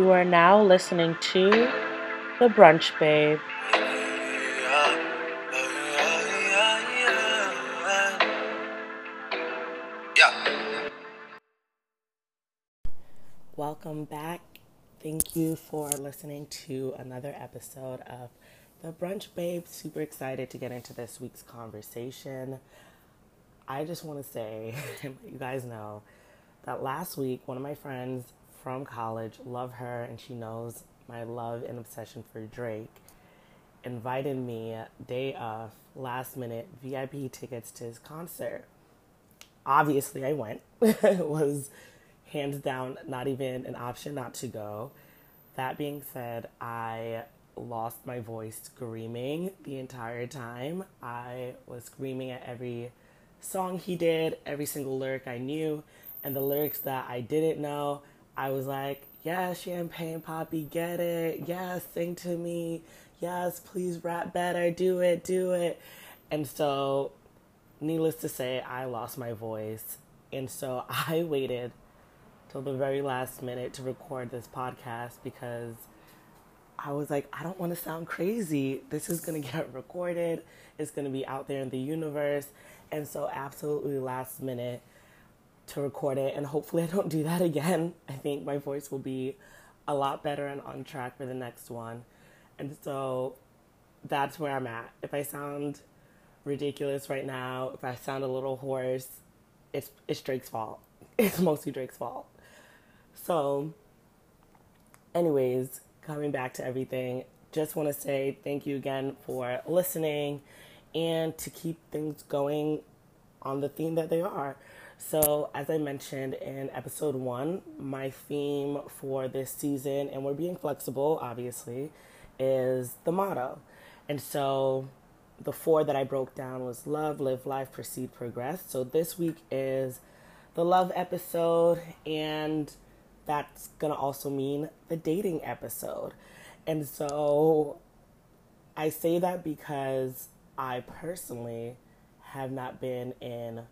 You are now listening to The Brunch Babe. Welcome back. Thank you for listening to another episode of The Brunch Babe. Super excited to get into this week's conversation. I just want to say, you guys know, that last week one of my friends from college, love her, and she knows my love and obsession for Drake, invited me day of, last minute VIP tickets to his concert. Obviously, I went. it was hands down not even an option not to go. That being said, I lost my voice screaming the entire time. I was screaming at every song he did, every single lyric I knew, and the lyrics that I didn't know. I was like, yes, Champagne Papi, get it. Yes, sing to me. Yes, please rap better. Do it, do it. And so, needless to say, I lost my voice. And so I waited till the very last minute to record this podcast because I was like, I don't want to sound crazy. This is going to get recorded, it's going to be out there in the universe. And so, absolutely last minute, to record it, and hopefully, I don't do that again. I think my voice will be a lot better and on track for the next one. And so that's where I'm at. If I sound ridiculous right now, if I sound a little hoarse, it's it's Drake's fault. It's mostly Drake's fault. So, anyways, coming back to everything, just want to say thank you again for listening and to keep things going on the theme that they are. So, as I mentioned in episode one, my theme for this season, and we're being flexible, obviously, is the motto. And so, the four that I broke down was love, live life, proceed, progress. So, this week is the love episode, and that's gonna also mean the dating episode. And so, I say that because I personally have not been in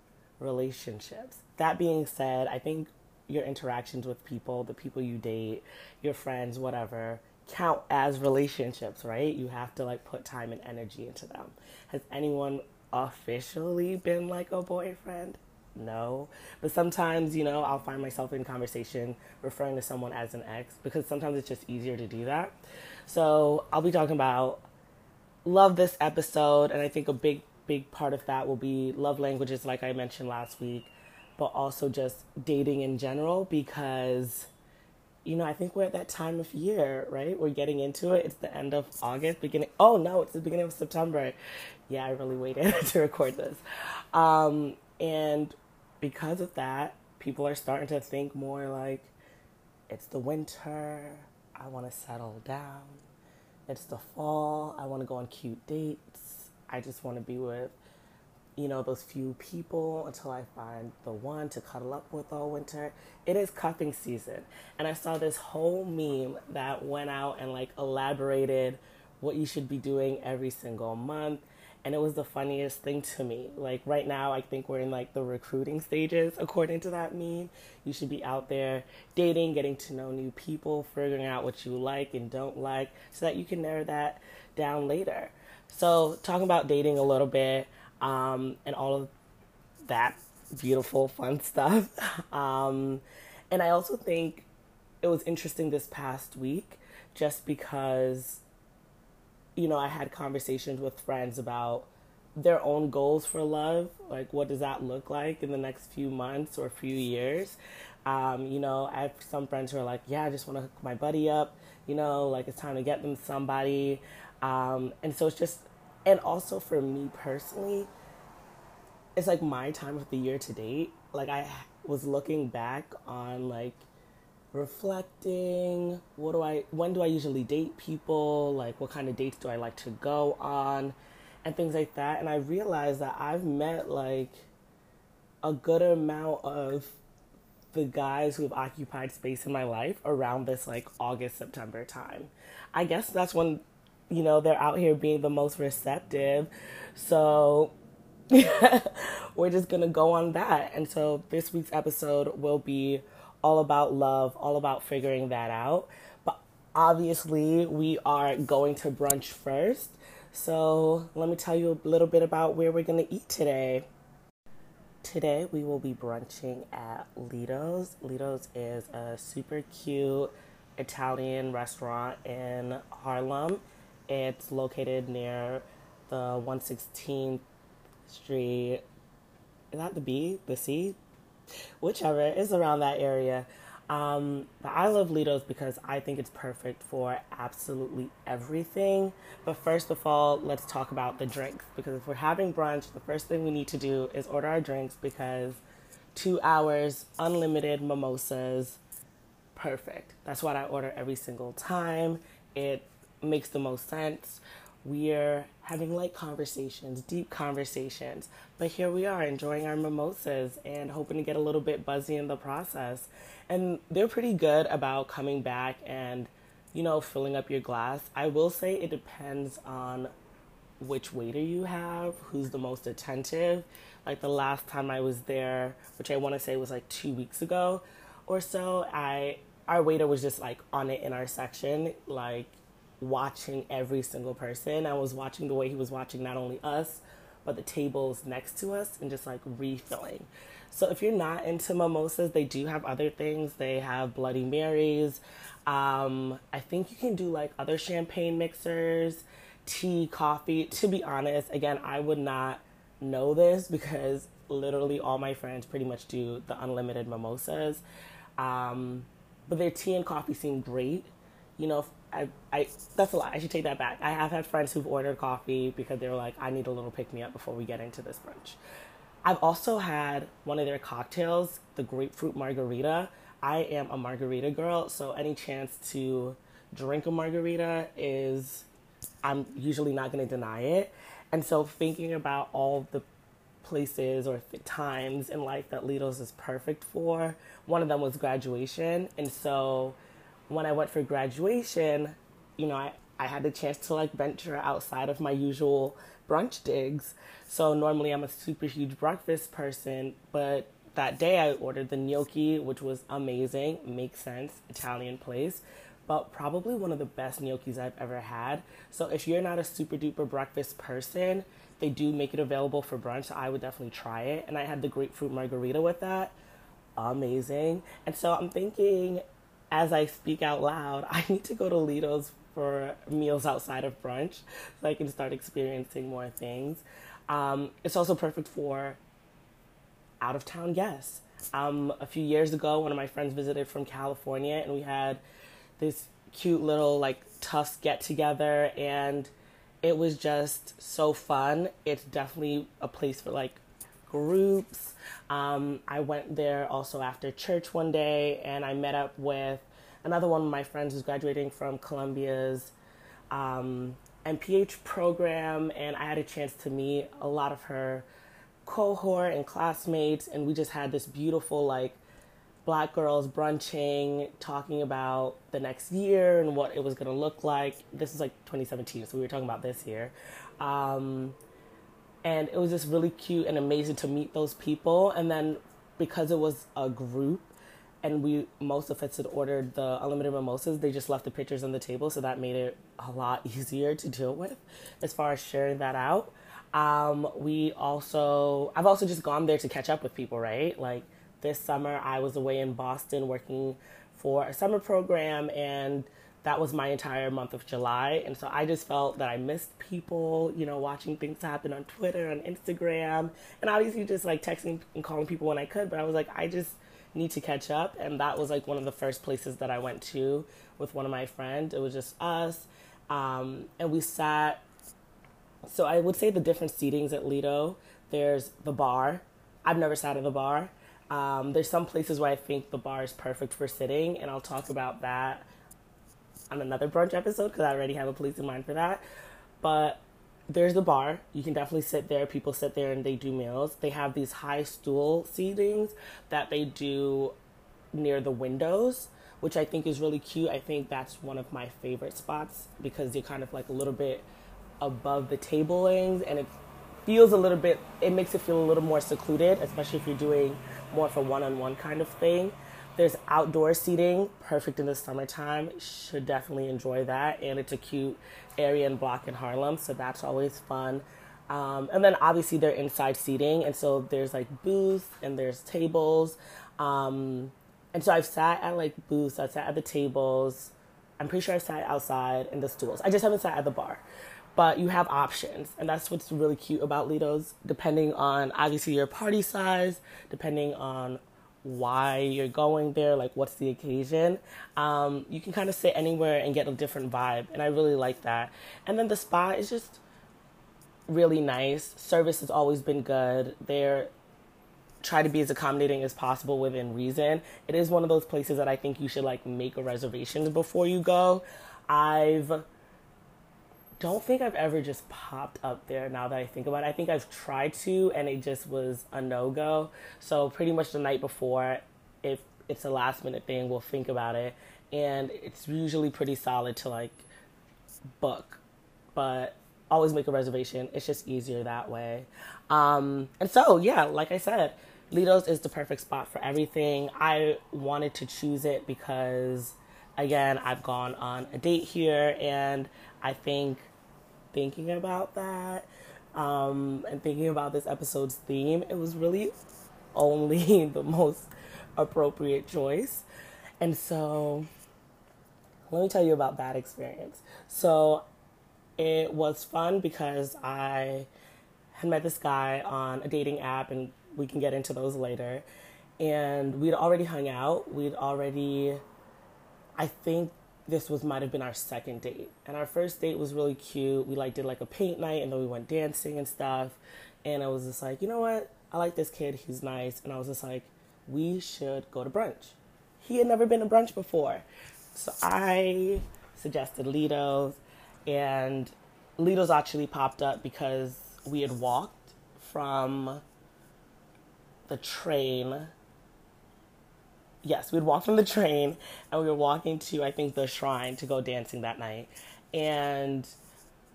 relationships. That being said, I think your interactions with people, the people you date, your friends, whatever, count as relationships, right? You have to like put time and energy into them. Has anyone officially been like a boyfriend? No. But sometimes, you know, I'll find myself in conversation referring to someone as an ex because sometimes it's just easier to do that. So I'll be talking about love this episode and I think a big big part of that will be love languages, like I mentioned last week, but also just dating in general because, you know, I think we're at that time of year, right? We're getting into it. It's the end of August, beginning. Oh no, it's the beginning of September. Yeah, I really waited to record this, um, and because of that, people are starting to think more like it's the winter. I want to settle down. It's the fall. I want to go on cute dates I just want to be with, you know, those few people until I find the one to cuddle up with all winter. It is cuffing season. And I saw this whole meme that went out and like elaborated what you should be doing every single month. And it was the funniest thing to me. Like right now, I think we're in like the recruiting stages, according to that meme. You should be out there dating, getting to know new people, figuring out what you like and don't like, so that you can narrow that down later. So, talking about dating a little bit um, and all of that beautiful, fun stuff. Um, and I also think it was interesting this past week just because, you know, I had conversations with friends about their own goals for love. Like, what does that look like in the next few months or few years? Um, you know, I have some friends who are like, yeah, I just want to hook my buddy up. You know, like it's time to get them somebody. Um, and so it's just and also for me personally, it's like my time of the year to date. Like I was looking back on like reflecting what do I when do I usually date people? Like what kind of dates do I like to go on? And things like that. And I realized that I've met like a good amount of the guys who have occupied space in my life around this like August, September time. I guess that's when you know, they're out here being the most receptive. So we're just going to go on that. And so this week's episode will be all about love, all about figuring that out. But obviously, we are going to brunch first. So, let me tell you a little bit about where we're going to eat today. Today, we will be brunching at Lido's. Lido's is a super cute Italian restaurant in Harlem. It's located near the 116th Street. Is that the B? The C? Whichever. It's around that area. Um, but I love Lido's because I think it's perfect for absolutely everything. But first of all, let's talk about the drinks because if we're having brunch, the first thing we need to do is order our drinks because two hours, unlimited mimosas, perfect. That's what I order every single time. It makes the most sense. We're having light conversations, deep conversations, but here we are enjoying our mimosas and hoping to get a little bit buzzy in the process. And they're pretty good about coming back and, you know, filling up your glass. I will say it depends on which waiter you have, who's the most attentive. Like the last time I was there, which I want to say was like two weeks ago or so, I our waiter was just like on it in our section, like watching every single person. I was watching the way he was watching not only us, but the tables next to us and just like refilling. So if you're not into mimosas, they do have other things. They have Bloody Marys. Um, I think you can do like other champagne mixers, tea, coffee. To be honest, again, I would not know this because literally all my friends pretty much do the unlimited mimosas. Um, but their tea and coffee seem great. You know, I, I that's a lot. I should take that back. I have had friends who've ordered coffee because they were like, I need a little pick me up before we get into this brunch. I've also had one of their cocktails, the grapefruit margarita. I am a margarita girl, so any chance to drink a margarita is, I'm usually not going to deny it. And so thinking about all the places or times in life that Lido's is perfect for. One of them was graduation. And so when I went for graduation, you know, I, I had the chance to like venture outside of my usual brunch digs. So normally I'm a super huge breakfast person, but that day I ordered the gnocchi, which was amazing, makes sense, Italian place, but probably one of the best gnocchis I've ever had. So if you're not a super duper breakfast person, they do make it available for brunch. So I would definitely try it. And I had the grapefruit margarita with that. Amazing. And so I'm thinking, as I speak out loud, I need to go to Lido's for meals outside of brunch so I can start experiencing more things. Um, it's also perfect for out of town guests. Um, a few years ago, one of my friends visited from California, and we had this cute little like Tufts get together, and it was just so fun. It's definitely a place for like groups. Um, I went there also after church one day and I met up with another one of my friends who's graduating from Columbia's um, MPH program, and I had a chance to meet a lot of her cohort and classmates, and we just had this beautiful like black girls brunching, talking about the next year and what it was going to look like. This is like 2017, so we were talking about this year. Um, and it was just really cute and amazing to meet those people. And then because it was a group, and we most of us had ordered the unlimited mimosas, they just left the pictures on the table, so that made it a lot easier to deal with as far as sharing that out. Um, we also, I've also just gone there to catch up with people, right? Like this summer I was away in Boston working for a summer program and that was my entire month of July. And so I just felt that I missed people, you know, watching things happen on Twitter, on Instagram, and obviously just like texting and calling people when I could. But I was like, I just need to catch up. And that was like one of the first places that I went to with one of my friends. It was just us. Um, and we sat. So I would say the different seatings at Lido. There's the bar. I've never sat at the bar. Um, there's some places where I think the bar is perfect for sitting, and I'll talk about that on another brunch episode because I already have a place in mind for that. But there's the bar. You can definitely sit there. People sit there and they do meals. They have these high stool seatings that they do near the windows, which I think is really cute. I think that's one of my favorite spots because you're kind of like a little bit above the tablings and it feels a little bit, it makes it feel a little more secluded, especially if you're doing more of a one on one kind of thing. There's outdoor seating, perfect in the summertime. Should definitely enjoy that. And it's a cute area and block in Harlem, so that's always fun. Um, and then obviously they're inside seating, and so there's like booths and there's tables. Um, and so I've sat at like booths, I've sat at the tables. I'm pretty sure I've sat outside in the stools. I just haven't sat at the bar. But you have options, and that's what's really cute about Lido's, depending on obviously your party size, depending on why you're going there, like what's the occasion. Um, you can kind of sit anywhere and get a different vibe, and I really like that. And then the spa is just really nice. Service has always been good. They're try to be as accommodating as possible within reason. It is one of those places that I think you should like make a reservation before you go. I've don't think I've ever just popped up there now that I think about it. I think I've tried to and it just was a no go. So pretty much the night before, if it's a last minute thing, we'll think about it. And it's usually pretty solid to like book. But always make a reservation. It's just easier that way. Um, and so, yeah, like I said, Lido's is the perfect spot for everything. I wanted to choose it because, again, I've gone on a date here, and I think thinking about that um, and thinking about this episode's theme, it was really only the most appropriate choice. And so, let me tell you about that experience. So, it was fun because I had met this guy on a dating app, and we can get into those later. And we'd already hung out. We'd already, I think this was might have been our second date. And our first date was really cute. We like did like a paint night, and then we went dancing and stuff. And I was just like, you know what? I like this kid. He's nice. And I was just like, we should go to brunch. He had never been to brunch before. So I suggested Lido's and Lido's actually popped up because we had walked from the train. Yes, we'd walk from the train and we were walking to, I think, the shrine to go dancing that night. And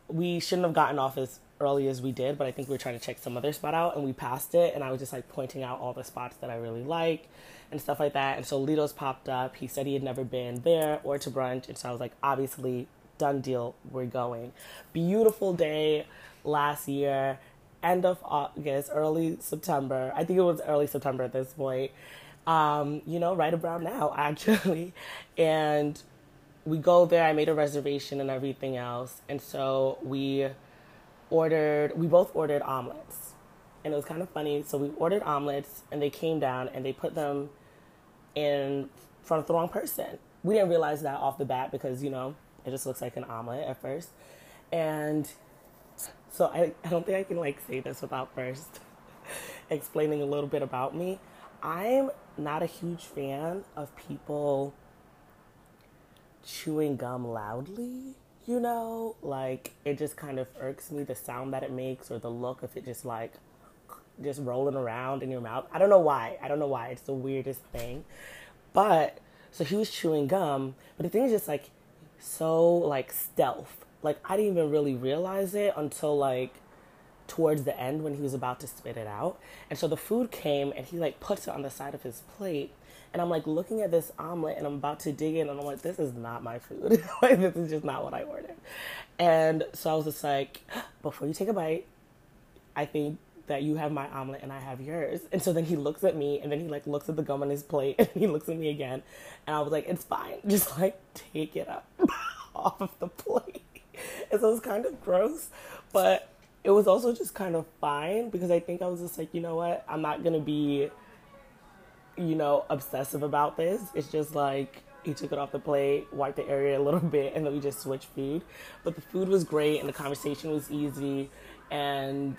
we shouldn't have gotten off as early as we did, but I think we were trying to check some other spot out and we passed it. And I was just like pointing out all the spots that I really like and stuff like that. And so Lido's popped up. He said he had never been there or to brunch. And so I was like, obviously, done deal, we're going. Beautiful day last year, end of August, early September. I think it was early September at this point. Um, you know, right around now, actually. And we go there, I made a reservation and everything else. And so we ordered, we both ordered omelets. And it was kind of funny. So we ordered omelets and they came down and they put them in front of the wrong person. We didn't realize that off the bat because, you know, it just looks like an omelet at first. And so I, I don't think I can like say this without first explaining a little bit about me. I'm not a huge fan of people chewing gum loudly, you know? Like it just kind of irks me the sound that it makes or the look of it just like just rolling around in your mouth. I don't know why. I don't know why. It's the weirdest thing. But so he was chewing gum, but the thing is just like so like stealth. Like I didn't even really realize it until like towards the end when he was about to spit it out. And so the food came and he like puts it on the side of his plate. And I'm like looking at this omelet and I'm about to dig in and I'm like, this is not my food. like this is just not what I ordered. And so I was just like, before you take a bite, I think that you have my omelet and I have yours. And so then he looks at me and then he like looks at the gum on his plate and he looks at me again. And I was like, it's fine. Just like take it up off of the plate. And so it was kind of gross, but it was also just kind of fine because I think I was just like, you know what? I'm not going to be, you know, obsessive about this. It's just like, he took it off the plate, wiped the area a little bit, and then we just switched food. But the food was great and the conversation was easy. And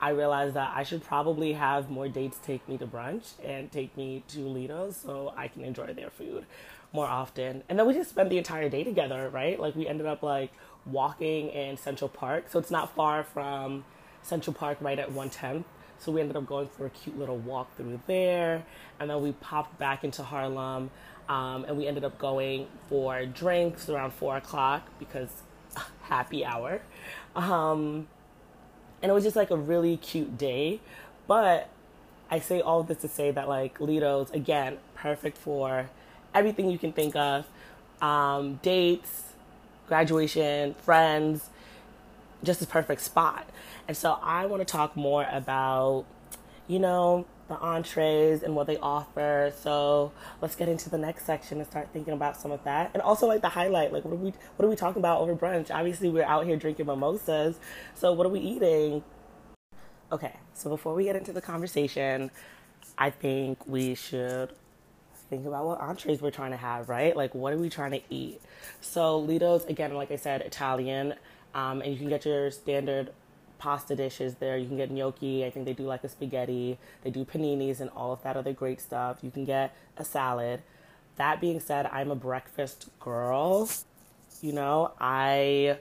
I realized that I should probably have more dates take me to brunch and take me to Lido's so I can enjoy their food more often. And then we just spent the entire day together, right? Like we ended up like walking in Central Park. So it's not far from Central Park right at 110th. So we ended up going for a cute little walk through there. And then we popped back into Harlem. Um, and we ended up going for drinks around four o'clock because happy hour. Um, and it was just like a really cute day. But I say all this to say that like Lido's again perfect for everything you can think of, um, dates, graduation, friends, just a perfect spot. And so I want to talk more about, you know, the entrees and what they offer. So let's get into the next section and start thinking about some of that. And also like the highlight, like what are we what are we talking about over brunch? Obviously we're out here drinking mimosas. So what are we eating? Okay, so before we get into the conversation, I think we should think about what entrees we're trying to have, right? Like, what are we trying to eat? So, Lido's, again, like I said, Italian, um, and you can get your standard pasta dishes there. You can get gnocchi. I think they do like a spaghetti. They do paninis and all of that other great stuff. You can get a salad. That being said, I'm a breakfast girl. You know, I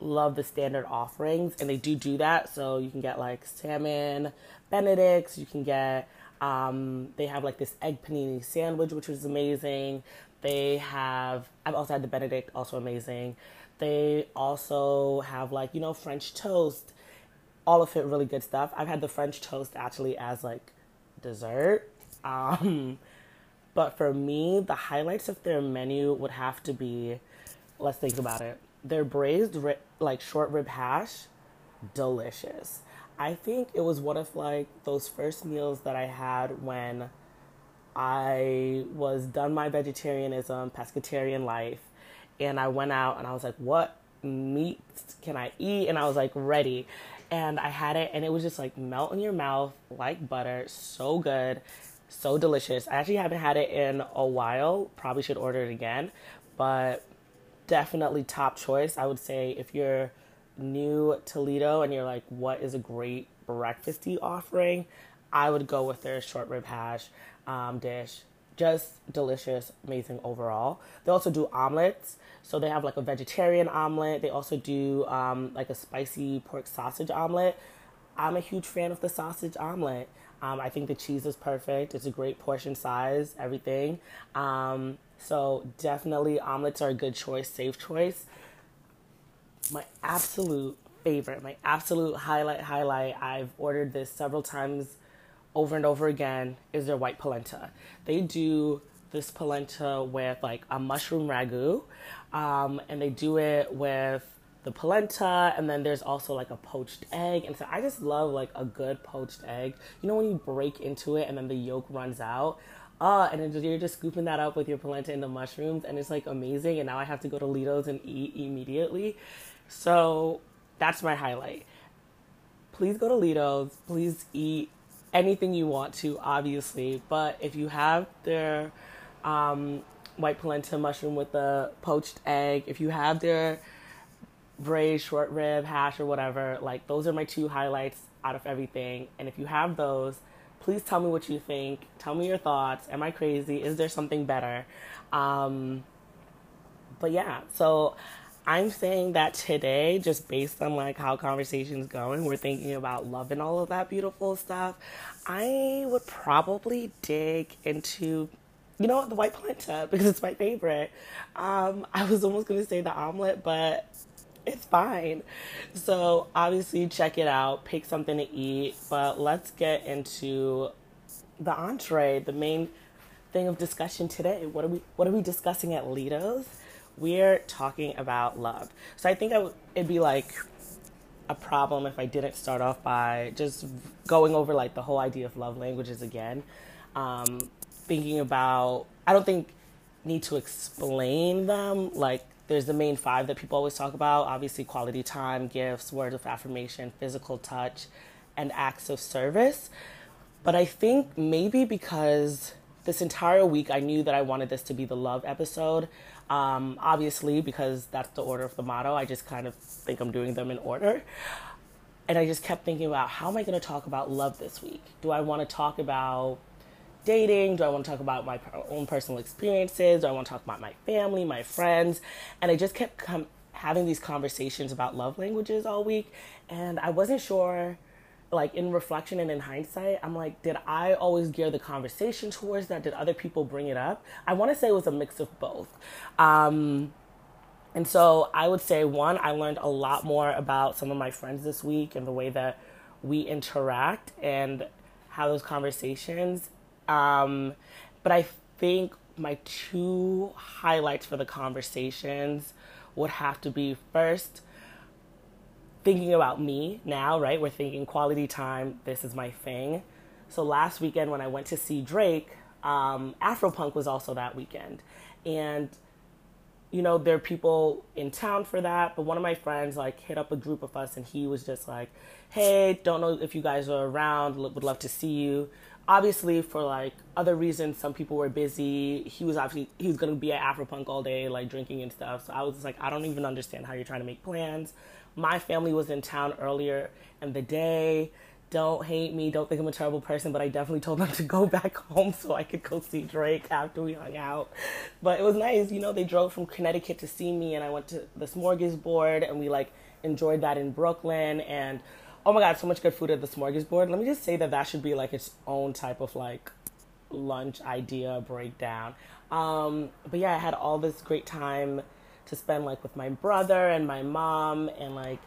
love the standard offerings, and they do do that. So you can get like salmon Benedicts. You can get um, they have like this egg panini sandwich, which was amazing. They have I've also had the Benedict, also amazing. They also have like you know French toast, all of it really good stuff. I've had the French toast actually as like dessert. Um, but for me, the highlights of their menu would have to be, let's think about it. Their braised like short rib hash, delicious. I think it was one of like those first meals that I had when I was done my vegetarianism, pescatarian life, and I went out and I was like, what meat can I eat? And I was like ready. And I had it and it was just like melt in your mouth like butter, so good, so delicious. I actually haven't had it in a while. Probably should order it again, but definitely top choice. I would say if you're new to Lido and you're like, what is a great breakfasty offering? I would go with their short rib hash um, dish. Just delicious, amazing overall. They also do omelets. So they have like a vegetarian omelet. They also do um, like a spicy pork sausage omelet. I'm a huge fan of the sausage omelet. Um, I think the cheese is perfect. It's a great portion size, everything. Um, so definitely omelets are a good choice, safe choice my absolute favorite, my absolute highlight, highlight. I've ordered this several times over and over again is their white polenta. They do this polenta with like a mushroom ragu, um, and they do it with the polenta, and then there's also like a poached egg. And so I just love like a good poached egg. You know when you break into it and then the yolk runs out. Uh, and then you're just scooping that up with your polenta and the mushrooms, and it's like amazing. And now I have to go to Lido's and eat immediately. So that's my highlight. Please go to Lido's. Please eat anything you want to, obviously. But if you have their um, white polenta mushroom with the poached egg, if you have their braised short rib hash or whatever, like those are my two highlights out of everything. And if you have those, please tell me what you think. Tell me your thoughts. Am I crazy? Is there something better? Um, but yeah, so I'm saying that today, just based on like how conversation's going, we're thinking about love and all of that beautiful stuff. I would probably dig into, you know, the white polenta because it's my favorite. Um, I was almost gonna say the omelet, but it's fine. So obviously, check it out. Pick something to eat. But let's get into the entree, the main thing of discussion today. What are we What are we discussing at Lido's? We're talking about love. So I think I w- it'd be like a problem if I didn't start off by just going over like the whole idea of love languages again. Um, thinking about, I don't think need to explain them. Like there's the main five that people always talk about. Obviously, quality time, gifts, words of affirmation, physical touch, and acts of service. But I think maybe because this entire week I knew that I wanted this to be the love episode. Um, obviously, because that's the order of the motto, I just kind of think I'm doing them in order. And I just kept thinking about how am I going to talk about love this week? Do I want to talk about dating? Do I want to talk about my own personal experiences? Do I want to talk about my family, my friends? And I just kept com- having these conversations about love languages all week. And I wasn't sure like in reflection and in hindsight, I'm like, did I always gear the conversation towards that? Did other people bring it up? I want to say it was a mix of both. Um, and so I would say, one, I learned a lot more about some of my friends this week and the way that we interact and have those conversations. Um, but I think my two highlights for the conversations would have to be first thinking about me now, right? We're thinking quality time, this is my thing. So last weekend when I went to see Drake, um, Afropunk was also that weekend. And you know, there are people in town for that, but one of my friends like hit up a group of us and he was just like, "Hey, don't know if you guys are around, would love to see you." Obviously, for like other reasons, some people were busy. He was obviously he was gonna be at Afropunk all day, like drinking and stuff. So I was like, I don't even understand how you're trying to make plans. My family was in town earlier in the day don't hate me, don't think I'm a terrible person, but I definitely told them to go back home so I could go see Drake after we hung out. But it was nice, you know, they drove from Connecticut to see me and I went to the Smorgasburg and we like enjoyed that in Brooklyn and oh my god, so much good food at the Smorgasburg. Let me just say that that should be like its own type of like lunch idea breakdown. Um, but yeah, I had all this great time to spend like with my brother and my mom and like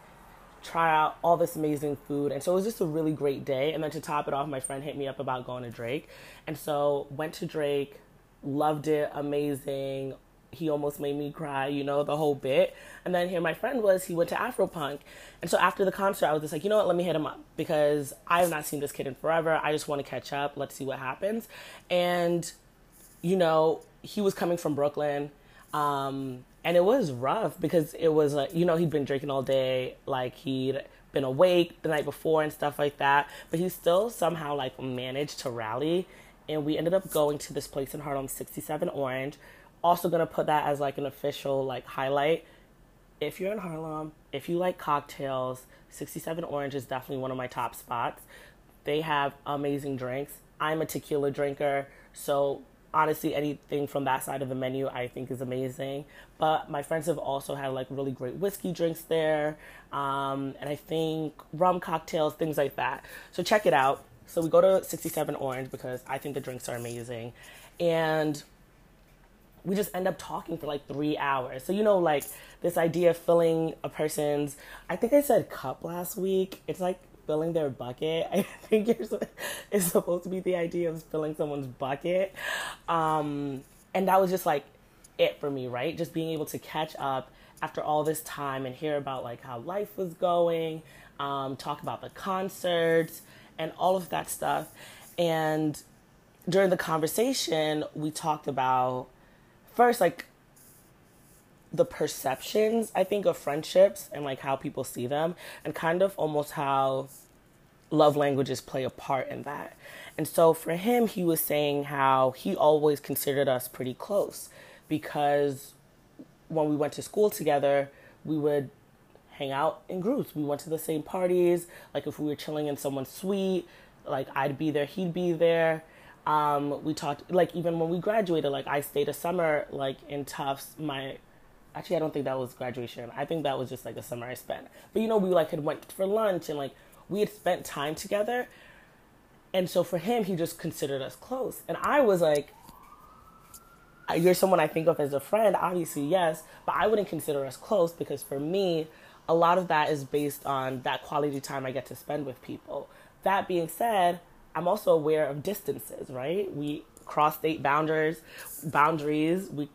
try out all this amazing food. And so it was just a really great day. And then to top it off, my friend hit me up about going to Drake. And so went to Drake, loved it, amazing. He almost made me cry, you know, the whole bit. And then here my friend was, he went to Afropunk. And so after the concert, I was just like, you know what, let me hit him up because I have not seen this kid in forever. I just want to catch up. Let's see what happens. And, you know, he was coming from Brooklyn. Um, and it was rough because it was like you know he'd been drinking all day like he'd been awake the night before and stuff like that but he still somehow like managed to rally. And we ended up going to this place in harlem 67 orange. Also gonna put that as like an official like highlight. If you're in harlem if you like cocktails 67 orange is definitely one of my top spots. They have amazing drinks. I'm a tequila drinker so honestly anything from that side of the menu i think is amazing. But my friends have also had like really great whiskey drinks there um, and i think rum cocktails things like that. So check it out. So we go to 67 orange because i think the drinks are amazing. And we just end up talking for like three hours. So you know like this idea of filling a person's i think i said cup last week. It's like filling their bucket. I think it's supposed to be the idea of filling someone's bucket. Um, and that was just like it for me, right? Just being able to catch up after all this time and hear about like how life was going, um, talk about the concerts and all of that stuff. And during the conversation, we talked about first like the perceptions I think of friendships and like how people see them and kind of almost how love languages play a part in that. And so for him he was saying how he always considered us pretty close because when we went to school together, we would hang out in groups. We went to the same parties. Like if we were chilling in someone's suite, like I'd be there, he'd be there. Um, we talked like even when we graduated, like I stayed a summer like in Tufts. My Actually, I don't think that was graduation. I think that was just like a summer I spent. But you know, we like had went for lunch and like we had spent time together. And so for him, he just considered us close. And I was like, uh, you're someone I think of as a friend, obviously, yes, but I wouldn't consider us close because for me, a lot of that is based on that quality time I get to spend with people. That being said, I'm also aware of distances, right? We cross state boundaries, boundaries. We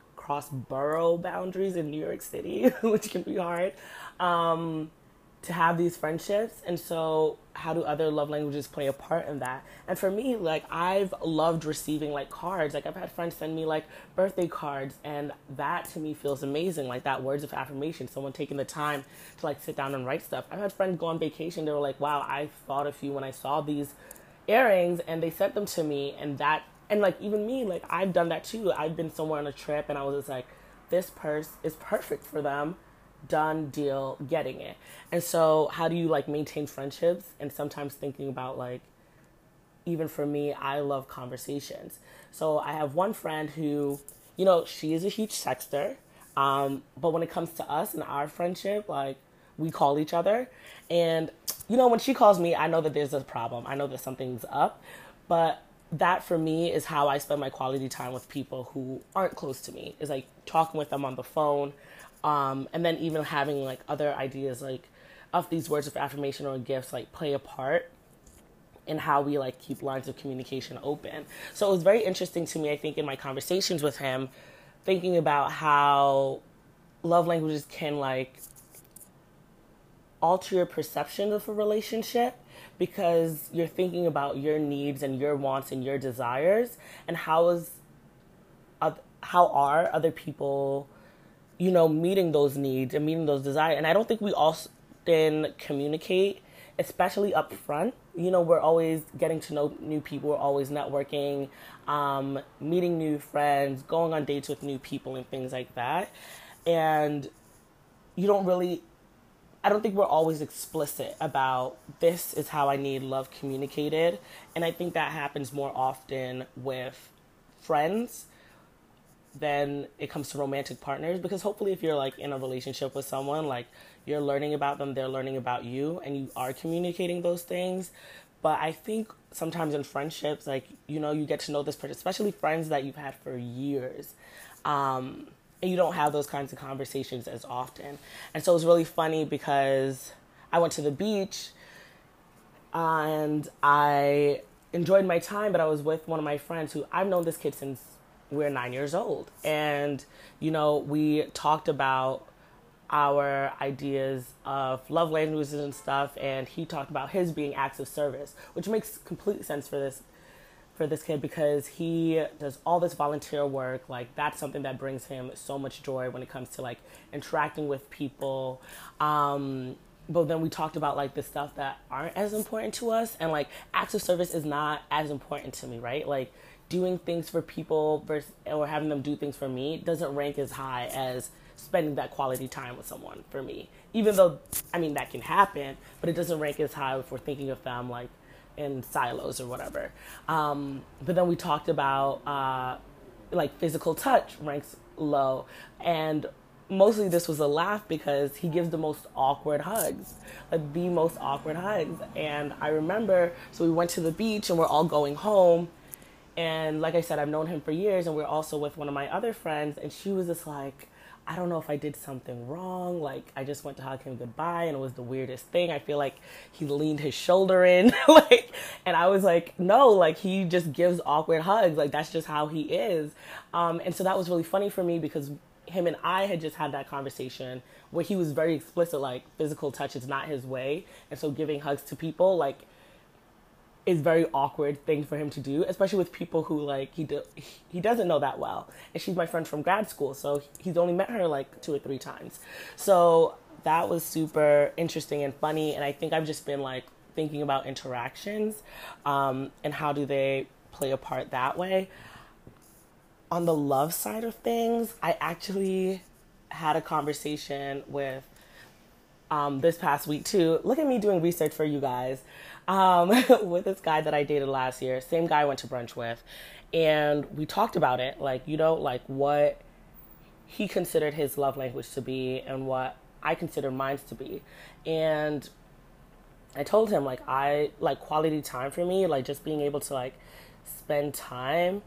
borough boundaries in New York City, which can be hard um, to have these friendships. And so, how do other love languages play a part in that? And for me, like, I've loved receiving like cards. Like, I've had friends send me like birthday cards, and that to me feels amazing. Like, that words of affirmation, someone taking the time to like sit down and write stuff. I've had friends go on vacation, they were like, wow, I thought of you when I saw these earrings, and they sent them to me, and that and like even me, like I've done that too. I've been somewhere on a trip and I was just like, this purse is perfect for them. Done deal, getting it. And so, how do you like maintain friendships? And sometimes thinking about like, even for me, I love conversations. So I have one friend who, you know, she is a huge sexter. Um, but when it comes to us and our friendship, like we call each other. And, you know, when she calls me, I know that there's a problem. I know that something's up. But that for me is how I spend my quality time with people who aren't close to me. Is like talking with them on the phone, um, and then even having like other ideas like of these words of affirmation or gifts like play a part. in how we like keep lines of communication open. So it was very interesting to me, I think, in my conversations with him, thinking about how love languages can like alter your perception of a relationship because you're thinking about your needs and your wants and your desires and how is how are other people you know meeting those needs and meeting those desires? And i don't think we often communicate especially up front. You know we're always getting to know new people we're always networking um, meeting new friends going on dates with new people and things like that. And you don't really I don't think we're always explicit about this is how I need love communicated. And I think that happens more often with friends than it comes to romantic partners. Because hopefully if you're like in a relationship with someone like you're learning about them they're learning about you and you are communicating those things. But i think sometimes in friendships like you know you get to know this person especially friends that you've had for years. Um, and you don't have those kinds of conversations as often. And so it was really funny because I went to the beach and I enjoyed my time, but I was with one of my friends who I've known this kid since we are nine years old. And, you know, we talked about our ideas of love languages and stuff, and he talked about his being acts of service, which makes complete sense for this for this kid because he does all this volunteer work. Like that's something that brings him so much joy when it comes to like interacting with people. Um, but then we talked about like the stuff that aren't as important to us, and like acts of service is not as important to me, right? Like doing things for people versus or having them do things for me doesn't rank as high as spending that quality time with someone for me. Even though I mean that can happen, but it doesn't rank as high if we're thinking of them like in silos or whatever. Um, but then we talked about uh, like physical touch ranks low, and mostly this was a laugh because he gives the most awkward hugs, like the most awkward hugs. And I remember, so we went to the beach and we're all going home. And like I said, I've known him for years, and we're also with one of my other friends, and she was just like, I don't know if I did something wrong. Like I just went to hug him goodbye and it was the weirdest thing. I feel like he leaned his shoulder in like and I was like, "No, like he just gives awkward hugs. Like that's just how he is." Um and so that was really funny for me because him and I had just had that conversation where he was very explicit like physical touch is not his way. And so giving hugs to people like is very awkward thing for him to do, especially with people who like he do, he doesn't know that well. And she's my friend from grad school, so he's only met her like two or three times. So that was super interesting and funny. And I think I've just been like thinking about interactions um, and how do they play a part that way. On the love side of things, I actually had a conversation with um, this past week too. Look at me doing research for you guys um, with this guy that I dated last year. Same guy I went to brunch with. And we talked about it, like, you know, like what he considered his love language to be and what I consider mine to be. And I told him, like, I like quality time for me, like, just being able to, like, spend time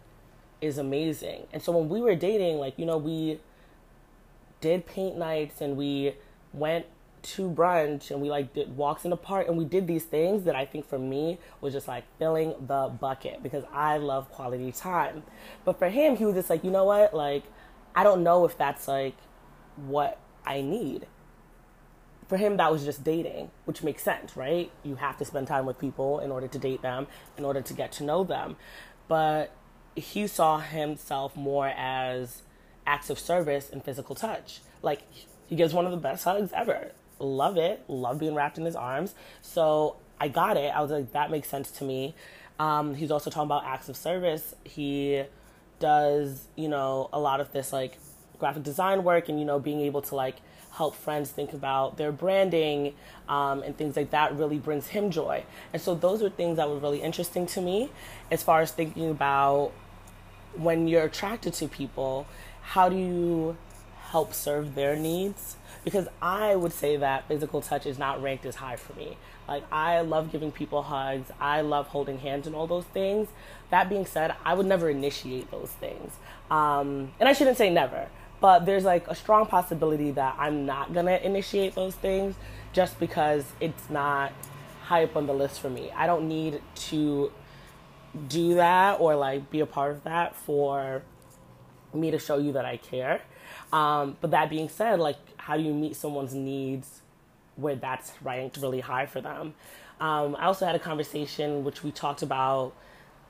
is amazing. And so when we were dating, like, you know, we did paint nights and we went to brunch and we like did walks in the park and we did these things that I think for me was just like filling the bucket because I love quality time. But for him, he was just like, you know what? Like, I don't know if that's like what I need. For him, that was just dating, which makes sense, right? You have to spend time with people in order to date them, in order to get to know them. But he saw himself more as acts of service and physical touch. Like, he gives one of the best hugs ever love it, love being wrapped in his arms. So I got it. I was like, that makes sense to me. Um, he's also talking about acts of service. He does, you know, a lot of this like graphic design work and, you know, being able to like help friends think about their branding um, and things like that really brings him joy. And so those are things that were really interesting to me as far as thinking about when you're attracted to people, how do you help serve their needs? because I would say that physical touch is not ranked as high for me. Like I love giving people hugs, I love holding hands and all those things. That being said, I would never initiate those things. Um, and I shouldn't say never, but there's like a strong possibility that I'm not gonna initiate those things just because it's not high up on the list for me. I don't need to do that or like be a part of that for me to show you that I care. Um, but that being said, like, how do you meet someone's needs where that's ranked really high for them? Um, I also had a conversation which we talked about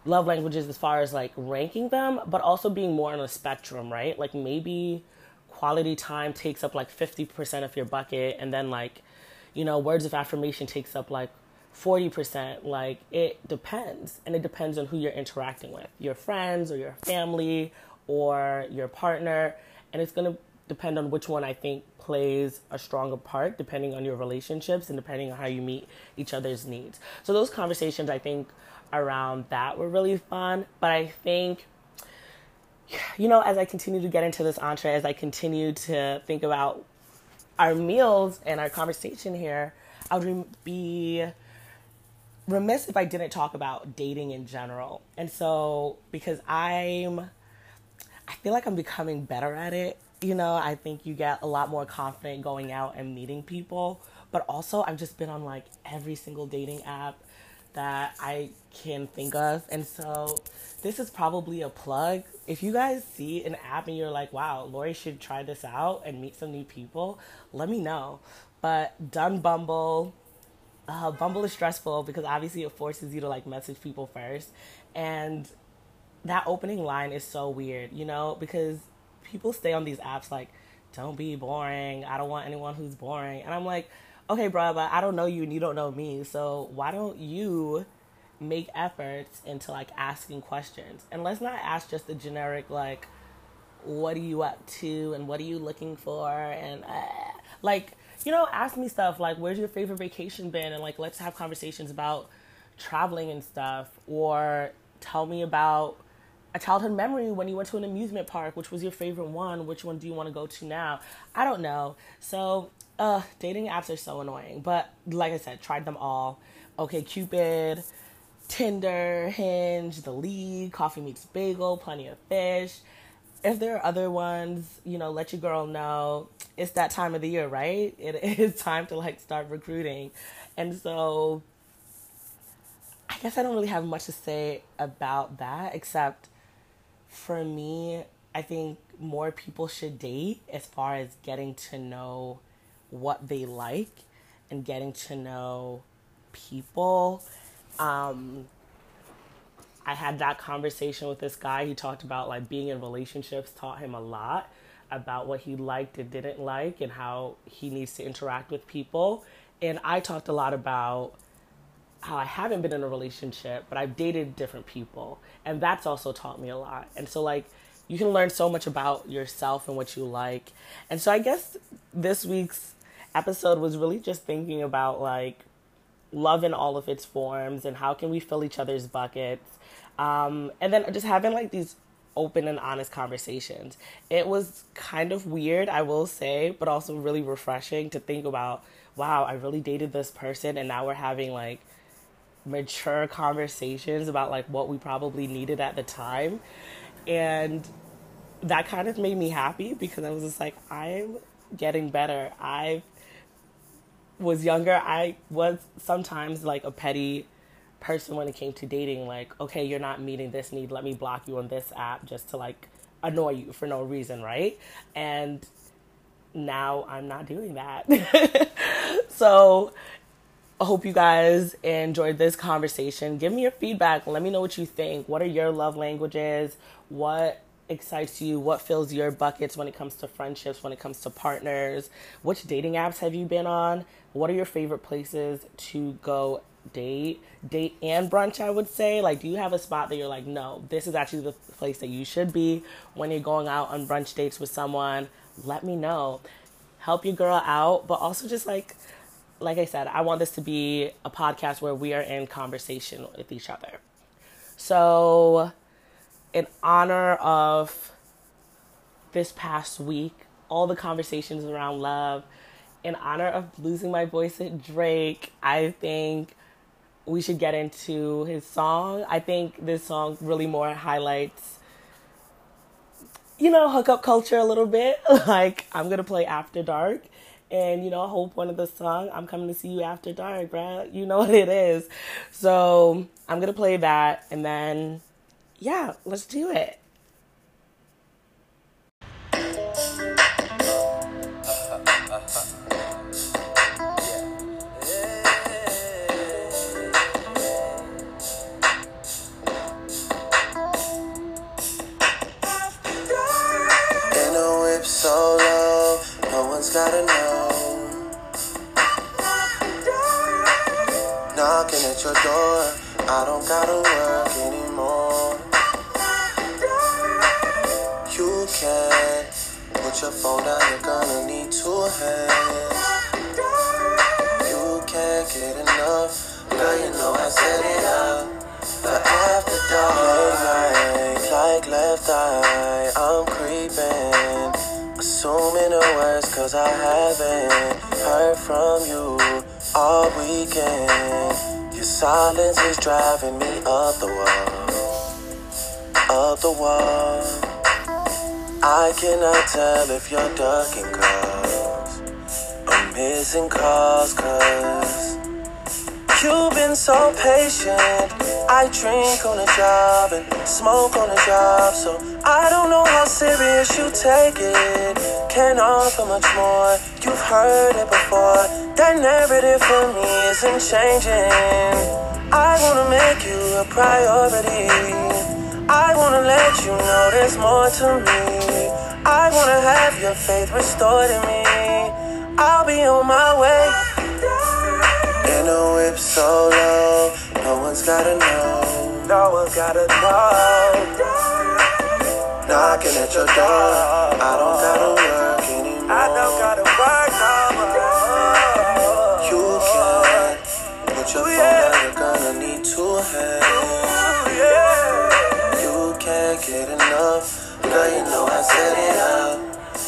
love languages as far as like ranking them, but also being more on a spectrum, right? Like maybe quality time takes up like 50% of your bucket, and then like, you know, words of affirmation takes up like 40%. Like it depends. And it depends on who you're interacting with your friends or your family or your partner. And it's going to depend on which one I think plays a stronger part depending on your relationships and depending on how you meet each other's needs. So those conversations I think around that were really fun, but I think you know as I continue to get into this entree as I continue to think about our meals and our conversation here, I would be remiss if I didn't talk about dating in general. And so because I'm I feel like I'm becoming better at it. You know, I think you get a lot more confident going out and meeting people. But also, I've just been on like every single dating app that I can think of. And so, this is probably a plug. If you guys see an app and you're like, wow, Lori should try this out and meet some new people, let me know. But done Bumble. Uh, Bumble is stressful because obviously it forces you to like message people first. And that opening line is so weird, you know, because people stay on these apps like, don't be boring. I don't want anyone who's boring. And I'm like, okay, bro, but I don't know you and you don't know me. So why don't you make efforts into like asking questions? And let's not ask just the generic, like, what are you up to and what are you looking for? And uh, like, you know, ask me stuff like, where's your favorite vacation been? And like, let's have conversations about traveling and stuff. Or tell me about a childhood memory when you went to an amusement park. Which was your favorite one? Which one do you want to go to now? I don't know. So, uh, dating apps are so annoying. But like I said, tried them all. OkCupid, Tinder, Hinge, The League, Coffee Meets Bagel, Plenty of Fish. If there are other ones, you know, let your girl know. It's that time of the year, right? It is time to like start recruiting. And so I guess I don't really have much to say about that except for me, I think more people should date as far as getting to know what they like and getting to know people. Um, I had that conversation with this guy. He talked about like being in relationships taught him a lot about what he liked and didn't like and how he needs to interact with people. And I talked a lot about how I haven't been in a relationship, but I've dated different people. And that's also taught me a lot. And so, like, you can learn so much about yourself and what you like. And so, I guess this week's episode was really just thinking about, like, love in all of its forms and how can we fill each other's buckets. Um, and then just having, like, these open and honest conversations. It was kind of weird, I will say, but also really refreshing to think about wow, I really dated this person and now we're having like mature conversations about like what we probably needed at the time. And that kind of made me happy because I was just like, I'm getting better. I was younger. I was sometimes like a petty person when it came to dating. Like, okay, you're not meeting this need. Let me block you on this app just to like annoy you for no reason, right? And now I'm not doing that. so I hope you guys enjoyed this conversation. Give me your feedback. Let me know what you think. What are your love languages? What excites you? What fills your buckets when it comes to friendships, when it comes to partners? Which dating apps have you been on? What are your favorite places to go date? Date and brunch, I would say. Like, do you have a spot that you're like, no, this is actually the place that you should be when you're going out on brunch dates with someone? Let me know. Help your girl out, but also just like, like I said, I want this to be a podcast where we are in conversation with each other. So, in honor of this past week, all the conversations around love, in honor of losing my voice at Drake, I think we should get into his song. I think this song really more highlights, you know, hookup culture a little bit. like, I'm to play After Dark And you know, whole point of the song, I'm coming to see you after dark, bruh. You know what it is. So I'm gonna play that and then yeah, let's do it. At your door, I don't gotta work anymore. You can put your phone down, you're gonna need two hands. You can't get enough, girl, you know I set it up. But after dark, like, like left eye, I'm creeping. Assuming the worst, cause I haven't heard from you all weekend. Your silence is driving me up the wall, up the wall. I cannot tell if you're ducking calls or missing calls, cause you've been so patient. I drink on the job and smoke on the job, so I don't know how serious you take it. Can't offer much more, you've heard it before. That narrative for me isn't changing. I wanna make you a priority. I wanna let you know there's more to me. I wanna have your faith restored in me. I'll be on my way. In a whip so low. No one's gotta know. No one's gotta know. Knocking at your door. I don't gotta work anymore. I don't gotta work no. You can put your phone down. You're gonna need two hands. You can't get enough. Girl, you know I set it up.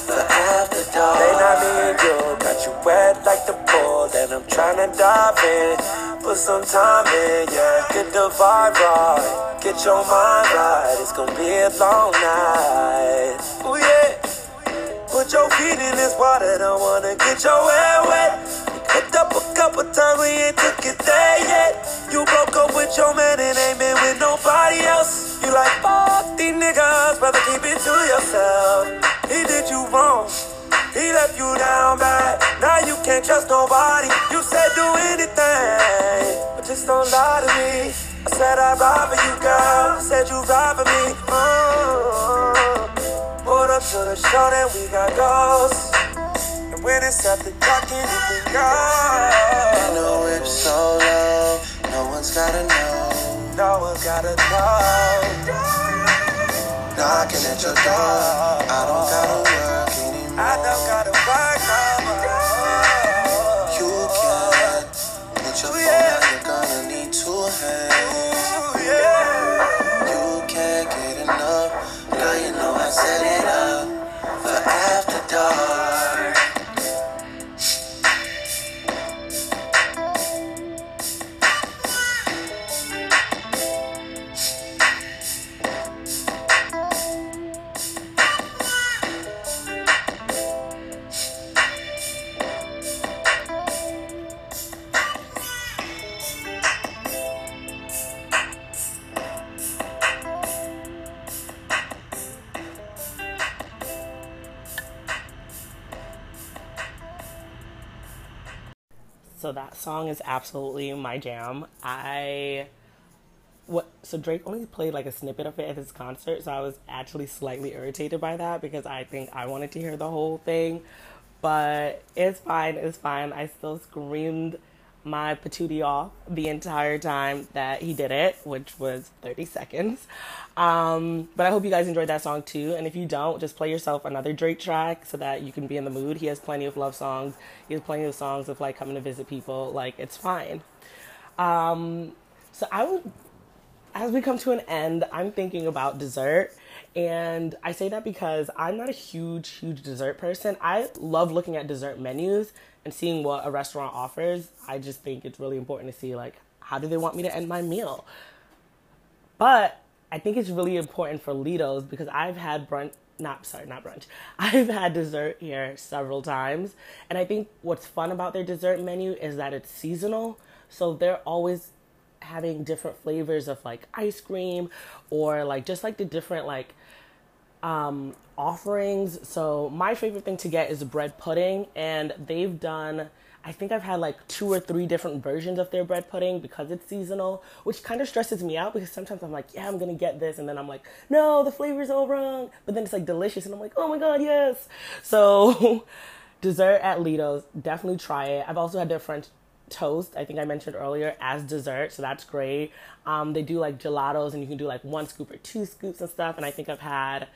For after dark. They not me and you. Got you wet like the pool. Then I'm trying to dive in put some time in, yeah. Get the vibe right, get your mind right. It's gonna be a long night. Oh yeah. Put your feet in this water, don't wanna get your hair wet. We hooked up a couple times, we ain't took it there yet. You broke up with your man and ain't been with nobody else. You like fuck these niggas, rather keep it to yourself. He did you wrong. He left you down bad. Now you can't trust nobody. You said do anything, but just don't lie to me. I said I'd ride for you, girl. I said you'd ride for me. Mm. Put up to the show that we got ghosts. And when it's after dark, anything goes. I know it's so low. No one's gotta know. No one's gotta know. Knocking at your door. I don't gotta work anymore. I don't gotta song is absolutely my jam. I what so Drake only played like a snippet of it at his concert, so I was actually slightly irritated by that because I think I wanted to hear the whole thing. But it's fine, it's fine. I still screamed my patootie off the entire time that he did it, which was 30 seconds. Um, but I hope you guys enjoyed that song too. And if you don't, just play yourself another Drake track so that you can be in the mood. He has plenty of love songs. He has plenty of songs of like coming to visit people. Like it's fine. Um, so I would, as we come to an end, I'm thinking about dessert. And I say that because I'm not a huge, huge dessert person. I love looking at dessert menus and seeing what a restaurant offers. I just think it's really important to see like how do they want me to end my meal. But I think it's really important for Lido's because I've had brunch, not sorry, not brunch. I've had dessert here several times, and I think what's fun about their dessert menu is that it's seasonal. So they're always having different flavors of like ice cream or like just like the different like um offerings. So my favorite thing to get is bread pudding and they've done I think I've had like two or three different versions of their bread pudding because it's seasonal, which kind of stresses me out because sometimes I'm like, yeah, I'm gonna get this, and then I'm like, no, the flavor's all wrong. But then it's like delicious, and I'm like, oh my god, yes. So, dessert at Lido's, definitely try it. I've also had their French toast, I think I mentioned earlier, as dessert, so that's great. Um, they do like gelatos, and you can do like one scoop or two scoops and stuff. And I think I've had,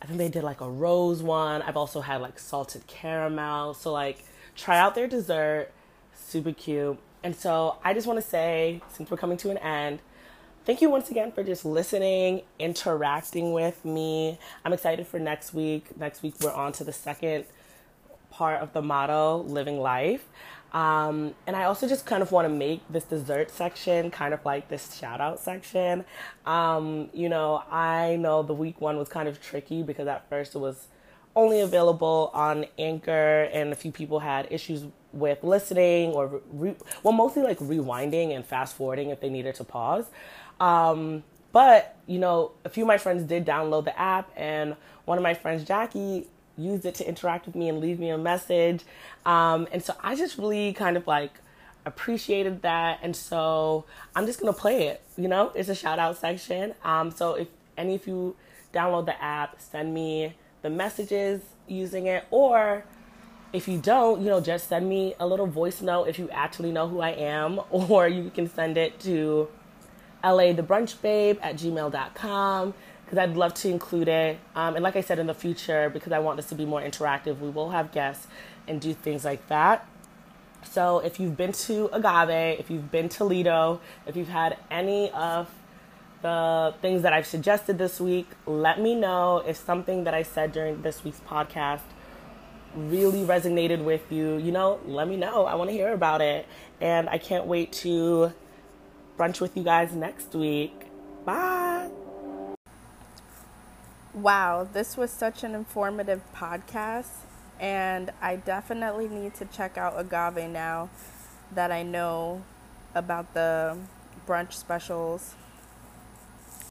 I think they did like a rose one. I've also had like salted caramel. So like try out their dessert. Super cute. And so I just want to say, since we're coming to an end, thank you once again for just listening, interacting with me. I'm excited for next week. Next week, we're on to the second part of the motto, living life. Um, and I also just kind of want to make this dessert section kind of like this shout out section. Um, you know, I know the week one was kind of tricky because at first it was only available on Anchor, and a few people had issues with listening or re- well, mostly like rewinding and fast forwarding if they needed to pause. Um, but you know, a few of my friends did download the app, and one of my friends, Jackie, used it to interact with me and leave me a message. Um, and so I just really kind of like appreciated that, and so I'm just gonna play it. You know, it's a shout out section. Um, so if any of you download the app, send me the messages using it or if you don't, you know, just send me a little voice note if you actually know who I am, or you can send it to la the brunch babe at gmail.com because I'd love to include it. Um, and like I said, in the future, because I want this to be more interactive, we will have guests and do things like that. So if you've been to Agave, if you've been to Lido, if you've had any of the things that I've suggested this week. Let me know if something that I said during this week's podcast really resonated with you. You know, let me know. I want to hear about it. And I can't wait to brunch with you guys next week. Bye. Wow, this was such an informative podcast. And I definitely need to check out Agave now that I know about the brunch specials